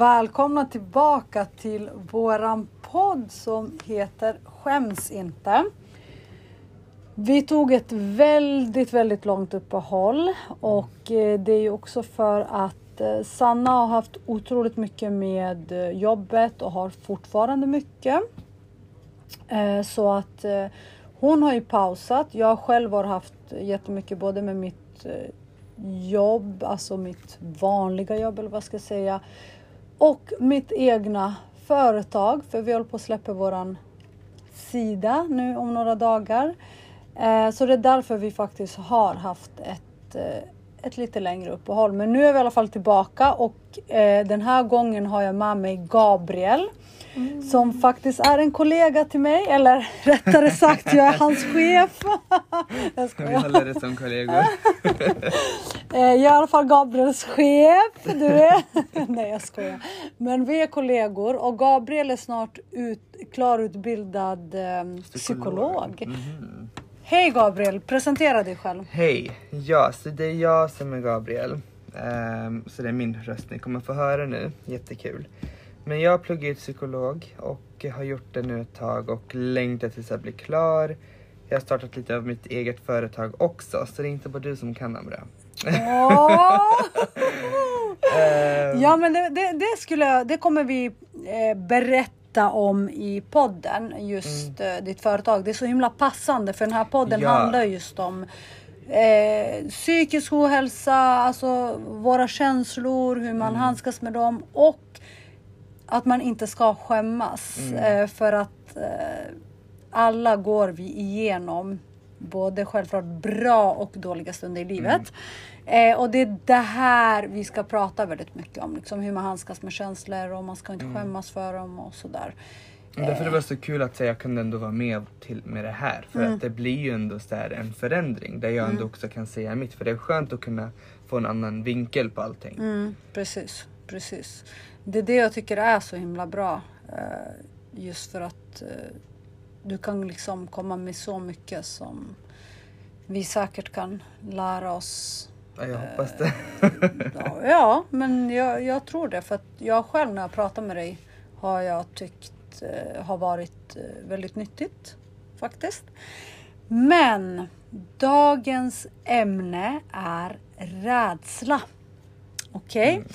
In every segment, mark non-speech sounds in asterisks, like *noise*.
Välkomna tillbaka till våran podd som heter Skäms inte. Vi tog ett väldigt, väldigt långt uppehåll och eh, det är ju också för att eh, Sanna har haft otroligt mycket med eh, jobbet och har fortfarande mycket. Så att hon har ju pausat. Jag själv har haft jättemycket både med mitt jobb, alltså mitt vanliga jobb eller vad ska jag säga. Och mitt egna företag, för vi håller på att släppa våran sida nu om några dagar. Eh, så det är därför vi faktiskt har haft ett, eh, ett lite längre uppehåll. Men nu är vi i alla fall tillbaka och eh, den här gången har jag med mig Gabriel. Mm. Som faktiskt är en kollega till mig, eller rättare sagt jag är hans chef. *laughs* jag skojar. Vi håller det som kollegor. *laughs* jag är i alla fall Gabriels chef. Du är... *laughs* Nej jag skojar. Men vi är kollegor och Gabriel är snart ut, klarutbildad eh, psykolog. Mm. Hej Gabriel, presentera dig själv. Hej, ja, så det är jag som är Gabriel. Um, så det är min röst ni kommer få höra nu, jättekul. Men jag pluggar ju psykolog och har gjort det nu ett tag och längtar tills jag blir klar. Jag har startat lite av mitt eget företag också, så det är inte bara du som kan Amra. Oh! *laughs* ja men det, det, det, skulle, det kommer vi eh, berätta berätta om i podden, just mm. Eh, ditt företag. Det är så himla passande för den här podden ja. handlar just om eh, psykisk ohälsa, alltså våra känslor, hur man mm. handskas med dem och att man inte ska skämmas. Mm. Eh, för att eh, alla går vi igenom både självklart bra och dåliga stunder i livet. Mm. Eh, och det är det här vi ska prata väldigt mycket om. Liksom hur man handskas med känslor och man ska inte mm. skämmas för dem och sådär. Eh. Därför det var så kul att jag kunde ändå vara med till, med det här. För mm. att det blir ju ändå så en förändring där jag ändå mm. också kan säga mitt. För det är skönt att kunna få en annan vinkel på allting. Mm, precis, precis. Det är det jag tycker är så himla bra. Eh, just för att eh, du kan liksom komma med så mycket som vi säkert kan lära oss Ja, jag hoppas det. ja, men jag, jag, tror det. För att jag själv när jag pratar med dig har jag tyckt eh, har varit eh, väldigt nyttigt faktiskt. Men dagens ämne är rädsla. Okej? Okay? Mm.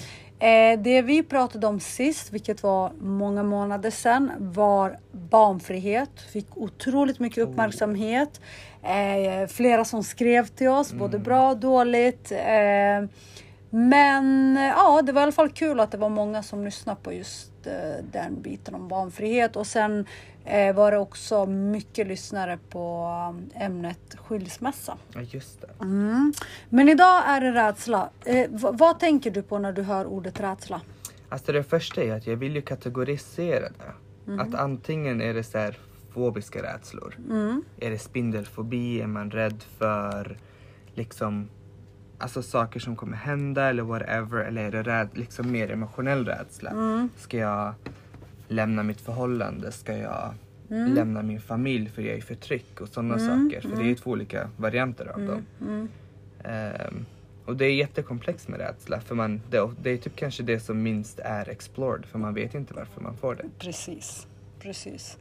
Eh, det vi pratade om sist, vilket var många månader sedan, var barnfrihet. Fick otroligt mycket oh. uppmärksamhet. Eh, flera som skrev till oss, mm. både bra och dåligt. Eh, men ja, det var i alla fall kul att det var många som lyssnade på just eh, den biten om barnfrihet. Och sen eh, var det också mycket lyssnare på eh, ämnet skilsmässa. Ja, just det. Mm. Men idag är det rädsla. Eh, vad tänker du på när du hör ordet rädsla? Alltså det första är att jag vill ju kategorisera det. Mm. Att antingen är det så här fobiska rädslor. Mm. Är det spindelfobi? Är man rädd för liksom alltså saker som kommer hända eller whatever? Eller är det räd, liksom mer emotionell rädsla? Mm. Ska jag lämna mitt förhållande? Ska jag mm. lämna min familj för jag är förtryck och sådana mm. saker? För det är ju mm. två olika varianter av dem. Um, och det är jättekomplext med rädsla för man, det, det, är typ kanske det som minst är explored för man vet inte varför man får det. Precis, precis.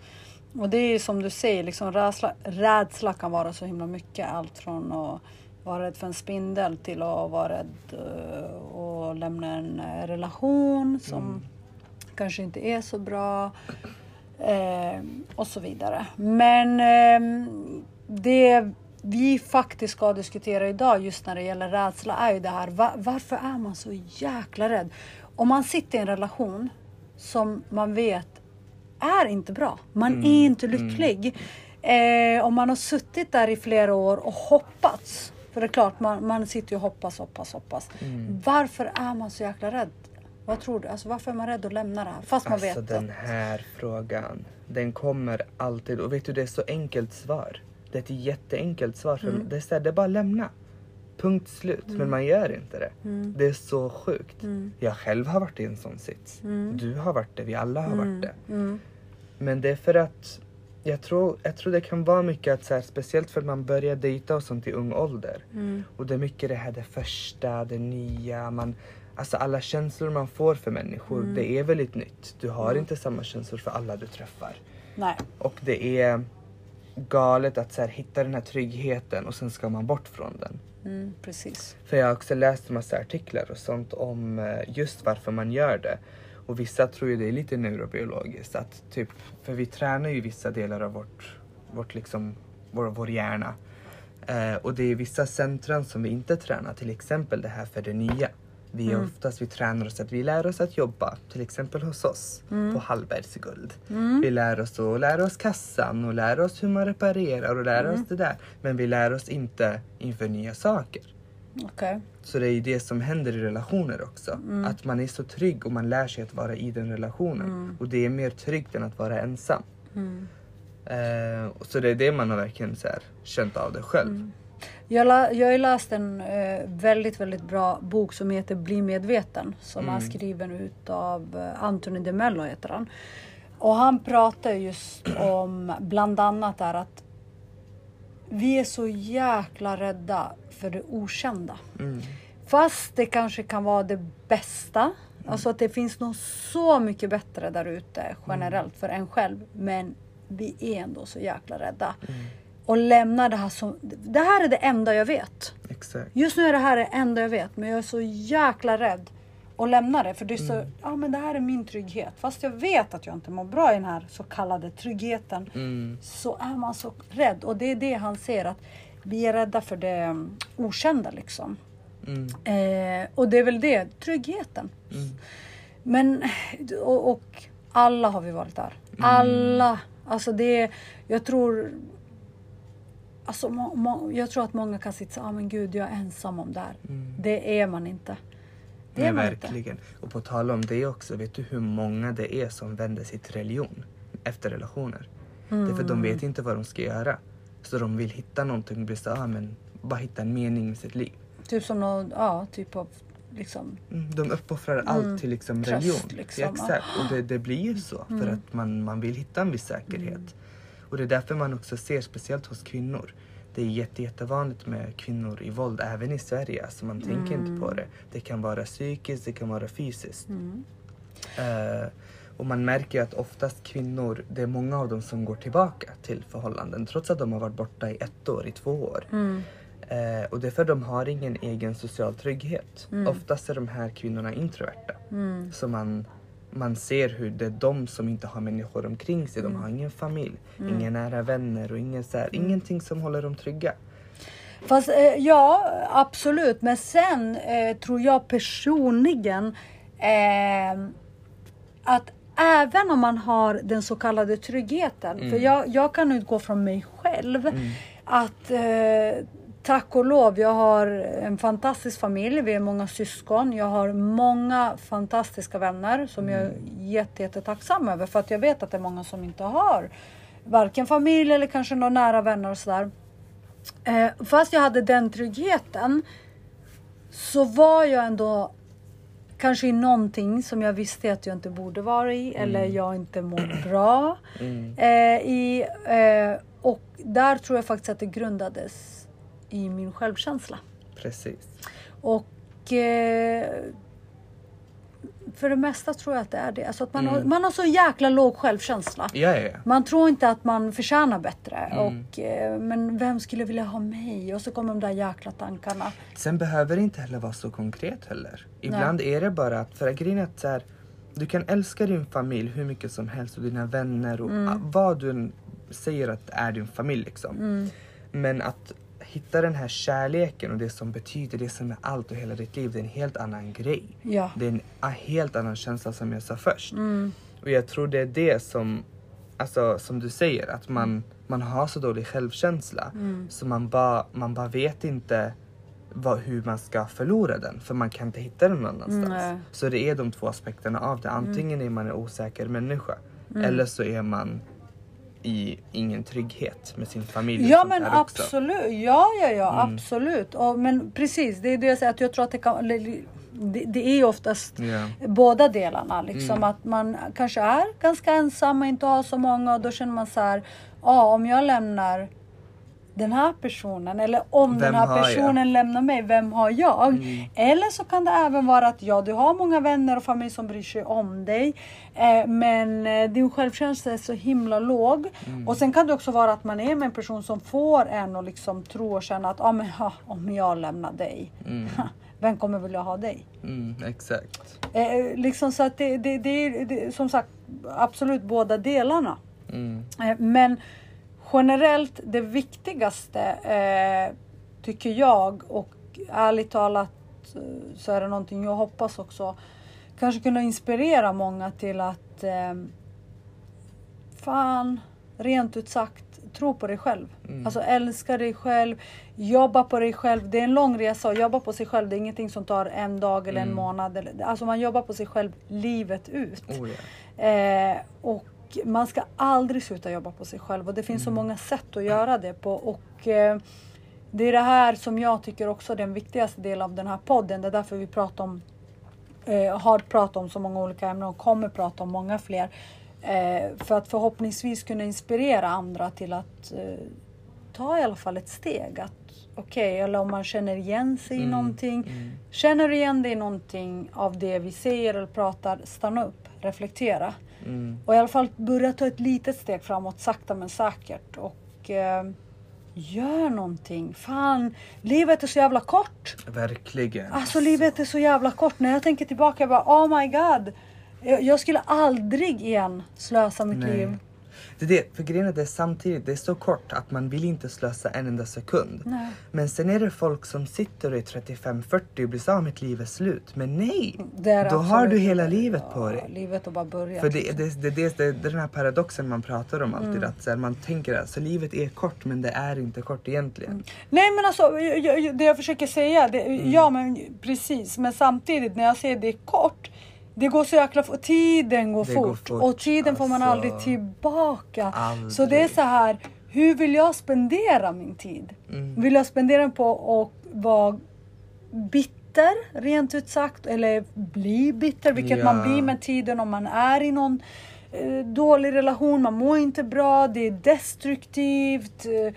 Och det är som du säger, liksom rädsla, rädsla kan vara så himla mycket. Allt från att vara rädd för en spindel till att vara rädd uh, och lämna en uh, relation som mm. kanske inte är så bra. Uh, och så vidare. Men ehm, det vi faktiskt ska diskutera idag just när det gäller rädsla är ju det här. Va varför är man så jäkla rädd? Om man sitter i en relation som man vet är inte bra. Man mm. är inte lycklig. Mm. Eh, om man har suttit där i flera år och hoppats. För det är klart, man, man sitter ju och hoppas, hoppas, hoppas. Mm. Varför är man så jäkla rädd? Vad tror du? Alltså, varför är man rädd att lämna det här? Fast man alltså, vet den här frågan, den kommer alltid. Och vet du, det är så enkelt svar. Det är ett jätteenkelt svar. För mm. det, är så här, det är bara lämna. Punkt slut. Mm. Men man gör inte det. Mm. Det är så sjukt. Mm. Jag själv har varit i en sån sits. Mm. Du har varit det. Vi alla har varit mm. det. Mm. Men det är för att jag tror, jag tror det kan vara mycket att så här, speciellt för att man börjar dejta och sånt i ung ålder. Och det är mycket det här det första, det nya. Man, Alltså alla känslor man får för människor, det är väldigt nytt. Du har inte samma känslor för alla du träffar. Nej. Och det är galet att så här, hitta den här tryggheten och sen ska man bort från den. Mm, precis. För jag har också läst en massa artiklar och sånt om eh, just varför man gör det. Och vissa tror ju det är lite neurobiologiskt. Att typ, för vi tränar ju vissa delar av vårt, vårt liksom, vår, vår hjärna. Eh, och det är vissa centran som vi inte tränar. Till exempel det här för det nya. Vi är oftast, vi tränar oss att vi lär oss att jobba. Till exempel hos oss på Hallbergs guld. Vi lär oss att lära oss kassan och lära oss hur man reparerar och lära oss det där. Men vi lär oss inte inför nya saker. Okej. Så det är ju det som händer i relationer också. Att man är så trygg och man lär sig att vara i den relationen. Och det är mer tryggt än att vara ensam. Eh, och så det är det man har verkligen så här, känt av det själv. Jag, la, jag har läst en eh, väldigt, väldigt bra bok som heter Bli medveten. Som är skriven utav eh, Anthony de Mello heter han. Och han pratar just *clears throat* om bland annat är att vi är så jäkla rädda för det okända. Mm. Fast det kanske kan vara det bästa. Alltså att det finns nog så mycket bättre där ute generellt för en själv. Men vi är ändå så jäkla rädda. Och lämna det här som... Det här är det enda jag vet. Exakt. Just nu är det här det enda jag vet. Men jag är så jäkla rädd att lämna det. För det är så... Ja men det här är min trygghet. Fast jag vet att jag inte mår bra i den här så kallade tryggheten. Mm. Så är man så rädd. Och det är det han ser att vi är rädda för det mm, okända liksom. Mm. Eh, och det är väl det, tryggheten. Mm. Men, och, och alla har vi varit där. Alla. Alltså det, jag tror Alltså, må, må, jag tror att många kan sitta så ah, men gud jag är ensam om det här. Det är man inte. Det är Nej, man inte. verkligen. Och på tal om det också, vet du hur många det är som vänder sig till religion efter relationer? Är Mm. de vet inte vad de ska göra. Så de vill hitta någonting bli så, ah, men bara hitta en mening med sitt liv. Typ som någon, ja, typ av liksom. Mm, de uppoffrar allt till liksom Tröst, religion. liksom, ja, exakt, och det, det blir ju så för att man, man vill hitta en viss säkerhet. Och det är därför man också ser, speciellt hos kvinnor, det är jätte, jättevanligt med kvinnor i våld även i Sverige. Alltså man tänker inte på det. Det kan vara psykiskt, det kan vara fysiskt. Eh, och man märker ju att oftast kvinnor, det är många av dem som går tillbaka till förhållanden trots att de har varit borta i ett år, i två år. Eh, och det är för att de har ingen egen social trygghet. Oftast är de här kvinnorna introverta. Så man, man ser hur det är de som inte har människor omkring sig. De har ingen familj, inga nära vänner och ingen så här, ingenting som håller dem trygga. Fast eh, ja, absolut. Men sen eh, tror jag personligen eh, att även om man har den så kallade tryggheten. För jag, jag kan utgå från mig själv. Att eh, tack och lov, jag har en fantastisk familj. Vi är många syskon. Jag har många fantastiska vänner som jag är jätte, jättetacksam över. För att jag vet att det är många som inte har varken familj eller kanske några nära vänner och sådär. Eh, fast jag hade den tryggheten så var jag ändå kanske i någonting som jag visste att jag inte borde vara i eller jag inte mår bra eh, i. Eh, och där tror jag faktiskt att det grundades i min självkänsla. Precis. Och eh, för det mesta tror jag att det är det. Alltså att man, har, man har så jäkla låg självkänsla. Ja, ja, ja. Man tror inte att man förtjänar bättre. Och, eh, men vem skulle vilja ha mig? Och så kommer de där jäkla tankarna. Sen behöver det inte heller vara så konkret heller. Ibland är det bara att, för grejen är att så här, du kan älska din familj hur mycket som helst och dina vänner och Mm. vad du säger att är din familj liksom. Mm. Men att hitta den här kärleken och det som betyder, det som är allt och hela ditt liv, det är en helt annan grej. Ja. Det är en helt annan känsla som jag sa först. Mm. Och jag tror det är det som, alltså som du säger, att man, man har så dålig självkänsla. Mm. Så man bara man bara vet inte vad, hur man ska förlora den. För man kan inte hitta den någon annanstans. Nej. Så det är de två aspekterna av det. Antingen är man en osäker människa. Mm. Eller så är man i ingen trygghet med sin familj. Ja men absolut, ja ja ja absolut. Och, men precis, det är det jag säger att jag tror att det kan det, det är oftast Ja. båda delarna. Liksom Mm. att man kanske är ganska ensam och inte har så många och då känner man så här, ja om jag lämnar den här personen eller om Vem den här har jag? personen lämnar mig, vem har jag? Mm. Eller så kan det även vara att ja, du har många vänner och familj som bryr sig om dig. Eh, men eh, din självkänsla är så himla låg. Mm. Och sen kan det också vara att man är med en person som får en att liksom tro och känna att ah, men, ha, om jag lämnar dig, Mm. vem kommer vilja ha dig? Mm, exakt. Eh, liksom så att det, det, det är det, är som sagt absolut båda delarna. Mm. Eh, Men generellt det viktigaste eh, tycker jag och ärligt talat eh, så är det någonting jag hoppas också kanske kunna inspirera många till att eh, fan, rent ut sagt, tro på dig själv. Mm. Alltså älska dig själv, jobba på dig själv. Det är en lång resa och jobba på sig själv. Det är ingenting som tar en dag eller en Mm. månad. Eller, alltså man jobbar på sig själv livet ut. Oh, ja. Eh, och man ska aldrig sluta jobba på sig själv och det finns så Mm. många sätt att göra det på. Och eh, det är det här som jag tycker också är den viktigaste delen av den här podden. Det är därför vi pratar om, eh, har pratat om så många olika ämnen och kommer prata om många fler. Eh, för att förhoppningsvis kunna inspirera andra till att eh, ta i alla fall ett steg. Att Okej, eller om man känner igen sig i Mm, någonting. mm. Känner du igen dig i någonting av det vi säger eller pratar, stanna upp, reflektera. Mm. Och i alla fall börja ta ett litet steg framåt sakta men säkert. Och eh, gör någonting. Fan, livet är så jävla kort. Verkligen. Alltså livet är så jävla kort. När jag tänker tillbaka, jag bara oh my god. Jag, jag skulle aldrig igen slösa mitt Nej. liv. Det är det, för grejen är det samtidigt, det är så kort att man vill inte slösa en enda sekund. Nej. Men sen är det folk som sitter och är 35-40 och blir så "Ah, mitt liv är slut. Men nej! Då har du hela livet på dig. Livet att bara börja. För det, det, det, det, det, är den här paradoxen man pratar om alltid. Mm. Att så här, man tänker att så livet är kort men det är inte kort egentligen. Nej men alltså jag, jag, det jag försöker säga, det, Mm. ja men precis. Men samtidigt när jag säger det är kort. Det går så jäkla fort. Tiden går, Det går fort. fort, Och tiden får man alltså. aldrig tillbaka. Aldrig. Så det är så här. Hur vill jag spendera min tid? Mm. Vill jag spendera den på att vara bitter rent ut sagt. Eller bli bitter. Vilket Ja. man blir med tiden om man är i någon eh, dålig relation. Man mår inte bra. Det är destruktivt. Eh,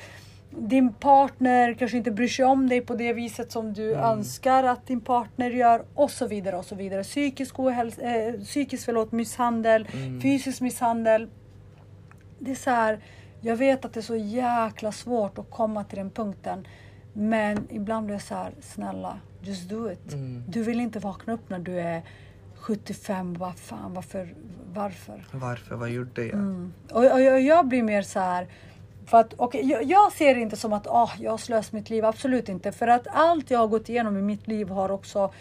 din partner kanske inte bryr sig om dig på det viset som du Mm. önskar att din partner gör och så vidare och så vidare. Psykisk, ohäls- eh, psykisk förlåt, misshandel, Mm. fysisk misshandel. Det är så här, jag vet att det är så jäkla svårt att komma till den punkten. Men ibland blir jag så här, snälla, just do it. Mm. Du vill inte vakna upp när du är 75, vad fan, varför, varför? Varför? Vad gjorde jag? Mm. Och, och, och jag blir mer så här. För att, okay, jag, jag ser det inte som att ah, jag har slösat mitt liv, absolut inte. För att allt jag har gått igenom i mitt liv har också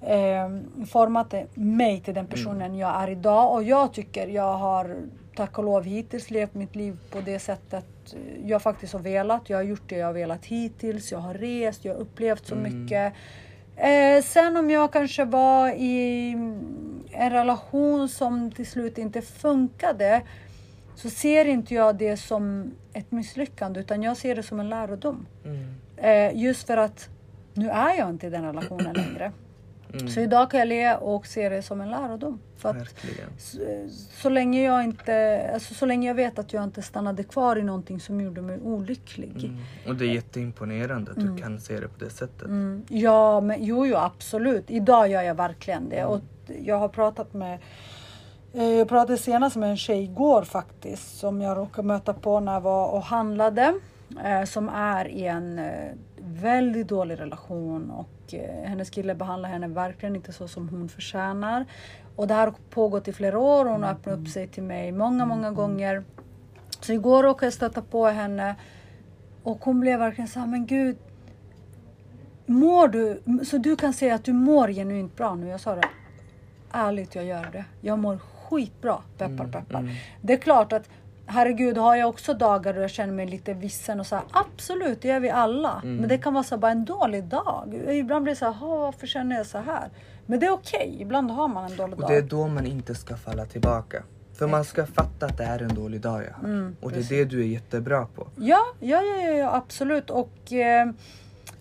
eh, format mig till den personen jag är idag. Och jag tycker jag har tack och lov hittills levt mitt liv på det sättet jag faktiskt har velat. Jag har gjort det jag har velat hittills. Jag har rest, jag har upplevt så mycket. Eh, sen om jag kanske var i en relation som till slut inte funkade så ser inte jag det som ett misslyckande utan jag ser det som en lärodom. Mm. Eh, just för att nu är jag inte i den relationen längre. Mm. Så idag kan jag le och se det som en lärodom. För att så, så länge jag inte, alltså så länge jag vet att jag inte stannade kvar i någonting som gjorde mig olycklig. Mm. Och det är jätteimponerande att du kan se det på det sättet. Mm, ja, men jo, jo, absolut. Idag gör jag verkligen det. Och jag har pratat med eh, jag pratade senast med en tjej igår faktiskt som jag råkade möta på när jag var och handlade. Eh, som är i en eh, väldigt dålig relation och eh, hennes kille behandlar henne verkligen inte så som hon förtjänar. Och det här har pågått i flera år och hon har öppnat upp sig till mig många, många gånger. Så igår råkade jag stöta på henne och hon blev verkligen så här, men gud. Mår du, så du kan säga att du mår genuint bra nu? Jag sa det. Ärligt, jag gör det. Jag mår skitbra. Peppar, peppar. mm. Det är klart att herregud, har jag också dagar då jag känner mig lite vissen och så här, absolut, det gör vi alla. Mm. Men det kan vara så här, bara en dålig dag. Ibland blir det så här, "Ha, varför känner jag så här? Men det är okej, ibland har man en dålig Och dag. det är då man inte ska falla tillbaka. För man ska fatta att det är en dålig dag jag har. Mm, och det är det du är jättebra på. Ja, ja, ja, ja, ja absolut. Och, eh,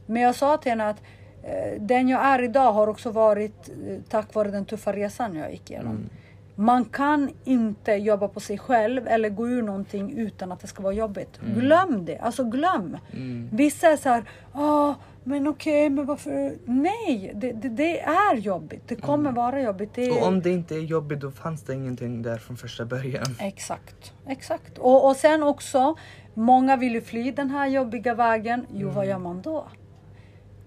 men jag sa till henne att eh, den jag är idag har också varit eh, tack vare den tuffa resan jag gick igenom. Mm. Man kan inte jobba på sig själv eller gå ur någonting utan att det ska vara jobbigt. Glöm det. Alltså glöm. Mm. Vissa är så här, ah, men okej, men varför? Nej, det, det, det är jobbigt. Det kommer vara jobbigt. Det, Mm. Och om det inte är jobbigt då fanns det ingenting där från första början. Exakt, exakt. Och, och sen också, många vill ju fly den här jobbiga vägen. Jo, vad gör man då?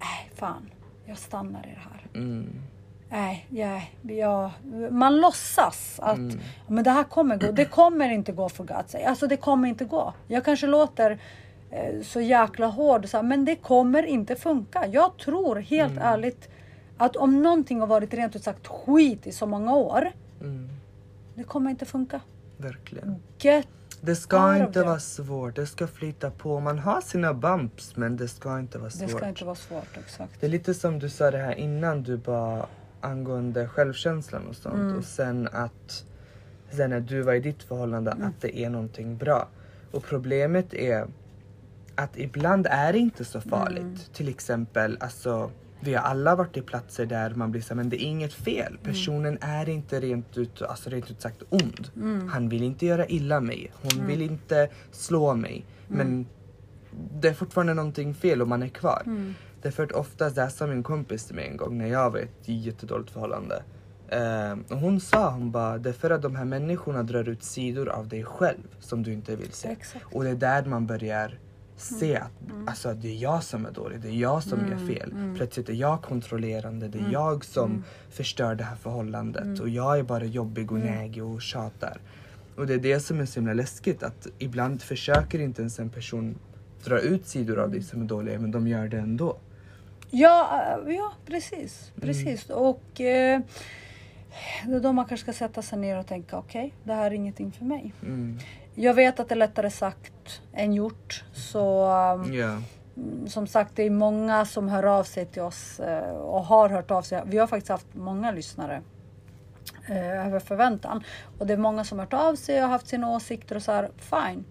Nej, fan, jag stannar i det här. Mm. Nej, ja, ja, man låtsas att Mm. men det här kommer gå. Det kommer inte gå för God's sake. Alltså det kommer inte gå. Jag kanske låter eh, så jäkla hård, så här, men det kommer inte funka. Jag tror helt Mm. ärligt att om någonting har varit rent ut sagt skit i så många år, Mm. det kommer inte funka. Verkligen. Get Det ska inte vara svårt, det ska flyta på. Man har sina bumps men det ska inte vara Det svårt. ska inte vara svårt, exakt. Det är lite som du sa det här innan du bara angående självkänslan och sånt Mm. och sen att sen när du var i ditt förhållande Mm. att det är någonting bra. Och problemet är att ibland är det inte så farligt. Mm. Till exempel alltså vi har alla varit i platser där man blir så här, men det är inget Mm. fel. Personen är inte rent ut, alltså rent ut sagt ond. Mm. Han vill inte göra illa mig. Hon vill inte slå mig. Mm. Men det är fortfarande någonting fel och man är kvar. Mm. Därför att oftast, det här sa min kompis till mig en gång när jag var i ett jättedåligt förhållande. Och hon sa, hon bara, det är för att de här människorna drar ut sidor av dig själv som du inte vill se. Exakt. Och det är där man börjar se att alltså, att det är jag som är dålig, det är jag som gör fel. Plötsligt är jag kontrollerande, det är jag som förstör det här förhållandet och jag är bara jobbig och nägig och tjatar. Och det är det som är så himla läskigt att ibland försöker inte ens en person dra ut sidor av dig som är dåliga men de gör det ändå. Ja, äh, ja precis. precis. Och eh, det är då man kanske ska sätta sig ner och tänka okej, det här är ingenting för mig. Mm. Jag vet att det är lättare sagt än gjort. Så um, Ja. Mm, som sagt, det är många som hör av sig till oss eh, och har hört av sig. Vi har faktiskt haft många lyssnare eh, över förväntan. Och det är många som har hört av sig och haft sina åsikter och så här, fine.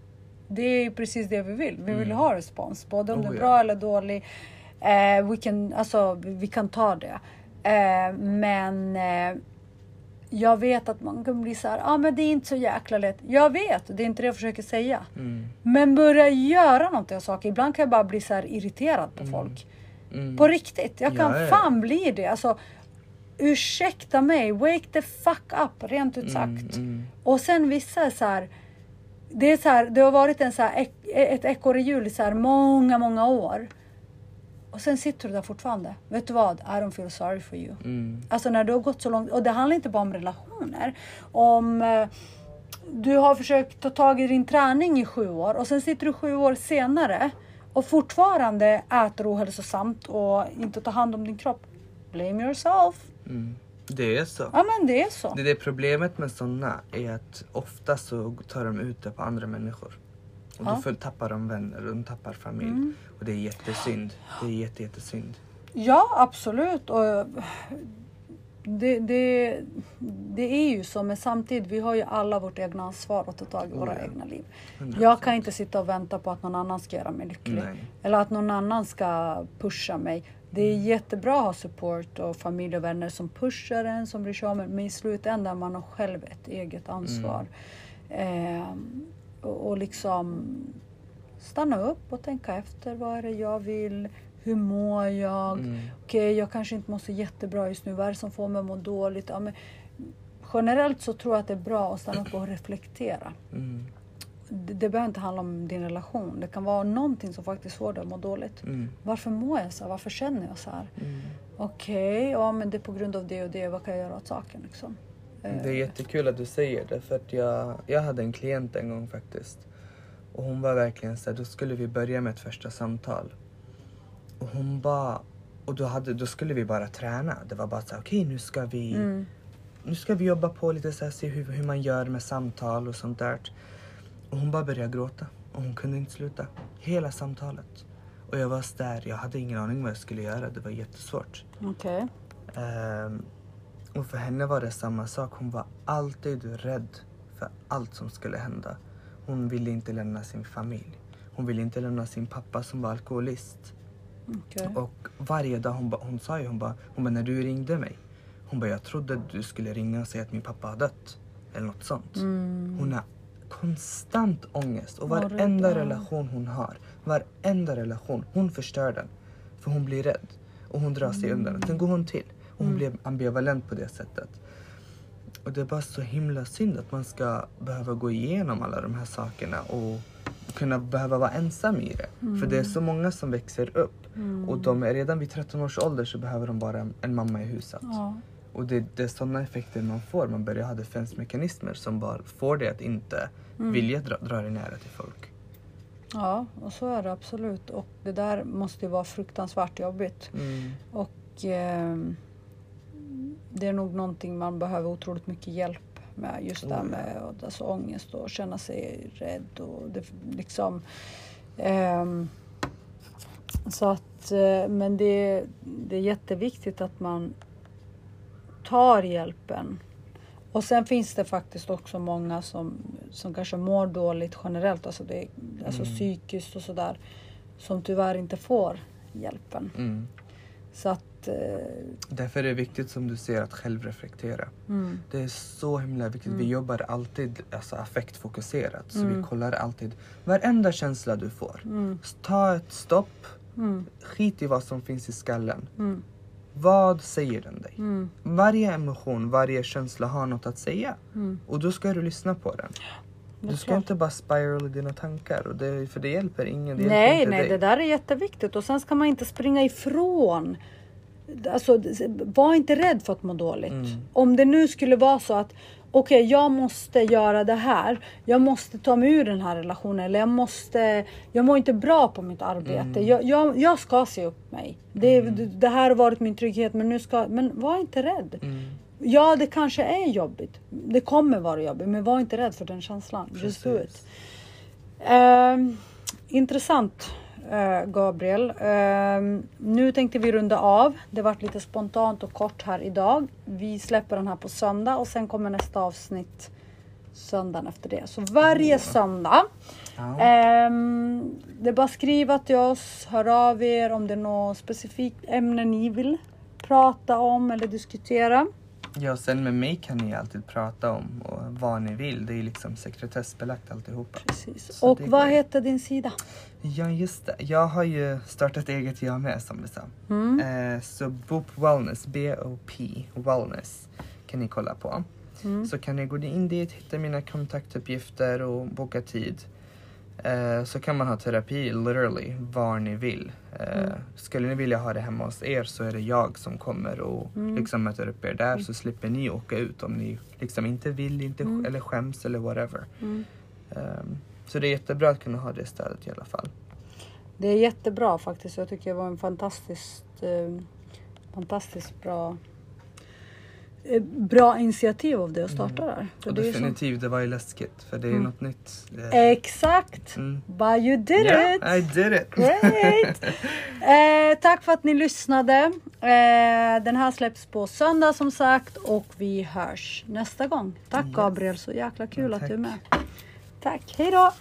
Det är precis det vi vill. Vi vill ha respons, både om Oh, det är ja. bra eller dålig. Eh, we can, alltså, vi kan ta det. Eh, men eh, jag vet att man kan bli så här, ja ah, men det är inte så jäkla lätt. Jag vet, det är inte det jag försöker säga. Mm. Men börja göra något av saker. Ibland kan jag bara bli så här irriterad på folk. Mm. På riktigt. Jag kan Ja, fan bli det. Alltså, ursäkta mig, wake the fuck up, rent ut sagt. Mm, mm. Och sen vissa är så här. Det, är så här, det har varit en så här, ett ekorrehjul i så här många, många år. Och sen sitter du där fortfarande. Vet du vad? I don't feel sorry for you. Mm. Alltså när du har gått så långt. Och det handlar inte bara om relationer. Om eh, du har försökt ta tag i din träning i sju år och sen sitter du sju år senare och fortfarande äter ohälsosamt och inte tar hand om din kropp. Blame yourself. Mm. Det är så. Ja men det är så. Det, det problemet med såna är att ofta så tar de ut det på andra människor. Och Ja. då tappar de vänner de tappar familj. Mm. Och det är jättesynd. Det är jätte, jättesynd. Ja absolut. Och det, det, det är ju så men samtidigt vi har ju alla vårt egna ansvar att ta tag i våra Oh, ja. egna liv. 100%. Jag kan inte sitta och vänta på att någon annan ska göra mig lycklig. Nej. Eller att någon annan ska pusha mig. Det är jättebra att ha support och familj och vänner som pushar en, som bryr sig om en. Men i slutändan man har själv ett eget ansvar. Ehm, och, och liksom stanna upp och tänka efter. Vad är det jag vill? Hur mår jag? Mm. Okej, jag kanske inte mår så jättebra just nu. Vad är det som får mig att må dåligt? Ja, men generellt så tror jag att det är bra att stanna upp och reflektera Mm. det, det behöver inte handla om din relation. Det kan vara någonting som faktiskt får dig att må dåligt. Mm. Varför mår jag så här? Varför känner jag så här? Mm. Okej, ja men det är på grund av det och det. Vad kan jag göra åt saken? Liksom? Eh, Det är jättekul att du säger det för att jag, jag hade en klient en gång faktiskt. Och hon var verkligen så här, då skulle vi börja med ett första samtal. Och hon bara, och då, hade, då skulle vi bara träna. Det var bara så här, okej nu ska vi Mm, nu ska vi jobba på lite så här, se hur, hur man gör med samtal och sånt där. Och hon bara började gråta och hon kunde inte sluta. Hela samtalet. Och jag var där, jag hade ingen aning vad jag skulle göra. Det var jättesvårt. Okej. Ehm, och för henne var det samma sak. Hon var alltid rädd för allt som skulle hända. Hon ville inte lämna sin familj. Hon ville inte lämna sin pappa som var alkoholist. okej. Och varje dag, hon, ba, hon sa ju, hon bara, hon bara, när du ringde mig. Hon bara, jag trodde att du skulle ringa och säga att min pappa har dött. eller något sånt. Mm. Hon har konstant ångest och varenda relation hon har, varenda relation, hon förstör den. För hon blir rädd och hon drar sig undan. Sen går hon till hon Mm. blir ambivalent på det sättet. Och det är bara så himla synd att man ska behöva gå igenom alla de här sakerna och kunna behöva vara ensam i det. För det är så många som växer upp Mm. och de är redan vid 13 års ålder så behöver de bara en, mamma i huset. Ja. Och det, det är sådana effekter man får. Man börjar ha defensmekanismer som bara får dig att inte Mm. vilja dra, dra dig nära till folk. ja, och så är det absolut. Och det där måste ju vara fruktansvärt jobbigt. Mm. Och ehm, det är nog någonting man behöver otroligt mycket hjälp med. Just det här Oh, ja. med alltså, ångest och känna sig rädd. Och det, liksom, ehm, så att, eh, men det, det är jätteviktigt att man tar hjälpen. Och sen finns det faktiskt också många som, som kanske mår dåligt generellt, alltså, det, alltså Mm. psykiskt och sådär, som tyvärr inte får hjälpen. Mm. Så att... Eh, Därför är det viktigt som du säger att självreflektera. mm, Det är så himla viktigt. Vi Mm. jobbar alltid alltså, affektfokuserat. Så Mm. vi kollar alltid varenda känsla du får. mm, Ta ett stopp. mm, Skit i vad som finns i skallen. mm, Vad säger den dig? Varje emotion, varje känsla har något att säga. Och då ska du lyssna på den. Du ska klart. inte bara spiral i dina tankar. Och det, för det hjälper ingen. Det hjälper Nej, inte nej, dig. det där är jätteviktigt. Och sen ska man inte springa ifrån. Alltså, var inte rädd för att må dåligt. Mm. Om det nu skulle vara så att okej, jag måste göra det här. Jag måste ta mig ur den här relationen. Eller jag måste, jag mår inte bra på mitt arbete. Mm. Jag, jag, jag ska se upp mig. Det, Mm. det här har varit min trygghet men nu ska, men var inte rädd. Mm. Ja, det kanske är jobbigt. Det kommer vara jobbigt, men var inte rädd för den känslan. Just do it. Ehm, intressant eh, Gabriel. Ehm, nu tänkte vi runda av. Det vart lite spontant och kort här idag. Vi släpper den här på söndag och sen kommer nästa avsnitt söndagen efter det. Så varje Oh. söndag. Ja. Ehm, det är bara att skriva till oss, hör av er om det är något specifikt ämne ni vill prata om eller diskutera. Ja, sen med mig kan ni alltid prata om och vad ni vill. Det är liksom sekretessbelagt alltihopa. Precis. Så Och vad heter din sida? Ja, just det. Jag har ju startat eget jag med som du sa. Mm. Eh, så Boop Wellness, B-O-P, Wellness kan ni kolla på. Mm. Så kan ni gå in dit, hitta mina kontaktuppgifter och boka tid. Eh, så kan man ha terapi literally var ni vill. Eh, Mm. Skulle ni vilja ha det hemma hos er så är det jag som kommer och Mm. liksom möter upp er där så slipper ni åka ut om ni liksom inte vill inte, Mm. eller skäms eller whatever. Mm. Ehm, så det är jättebra att kunna ha det stödet i alla fall. Det är jättebra faktiskt. Jag tycker det var en fantastiskt, eh, fantastiskt bra, bra initiativ av det att starta där. För Och det definitivt, det var ju läskigt för det är Mm. något nytt. Exakt! mm. But you did Yeah, it! I did it! Great! *laughs* eh, tack för att ni lyssnade. Eh, den här släpps på söndag som sagt och vi hörs nästa gång. Tack Yes. Gabriel, så jäkla kul att Tack. du är med. Tack, hej då!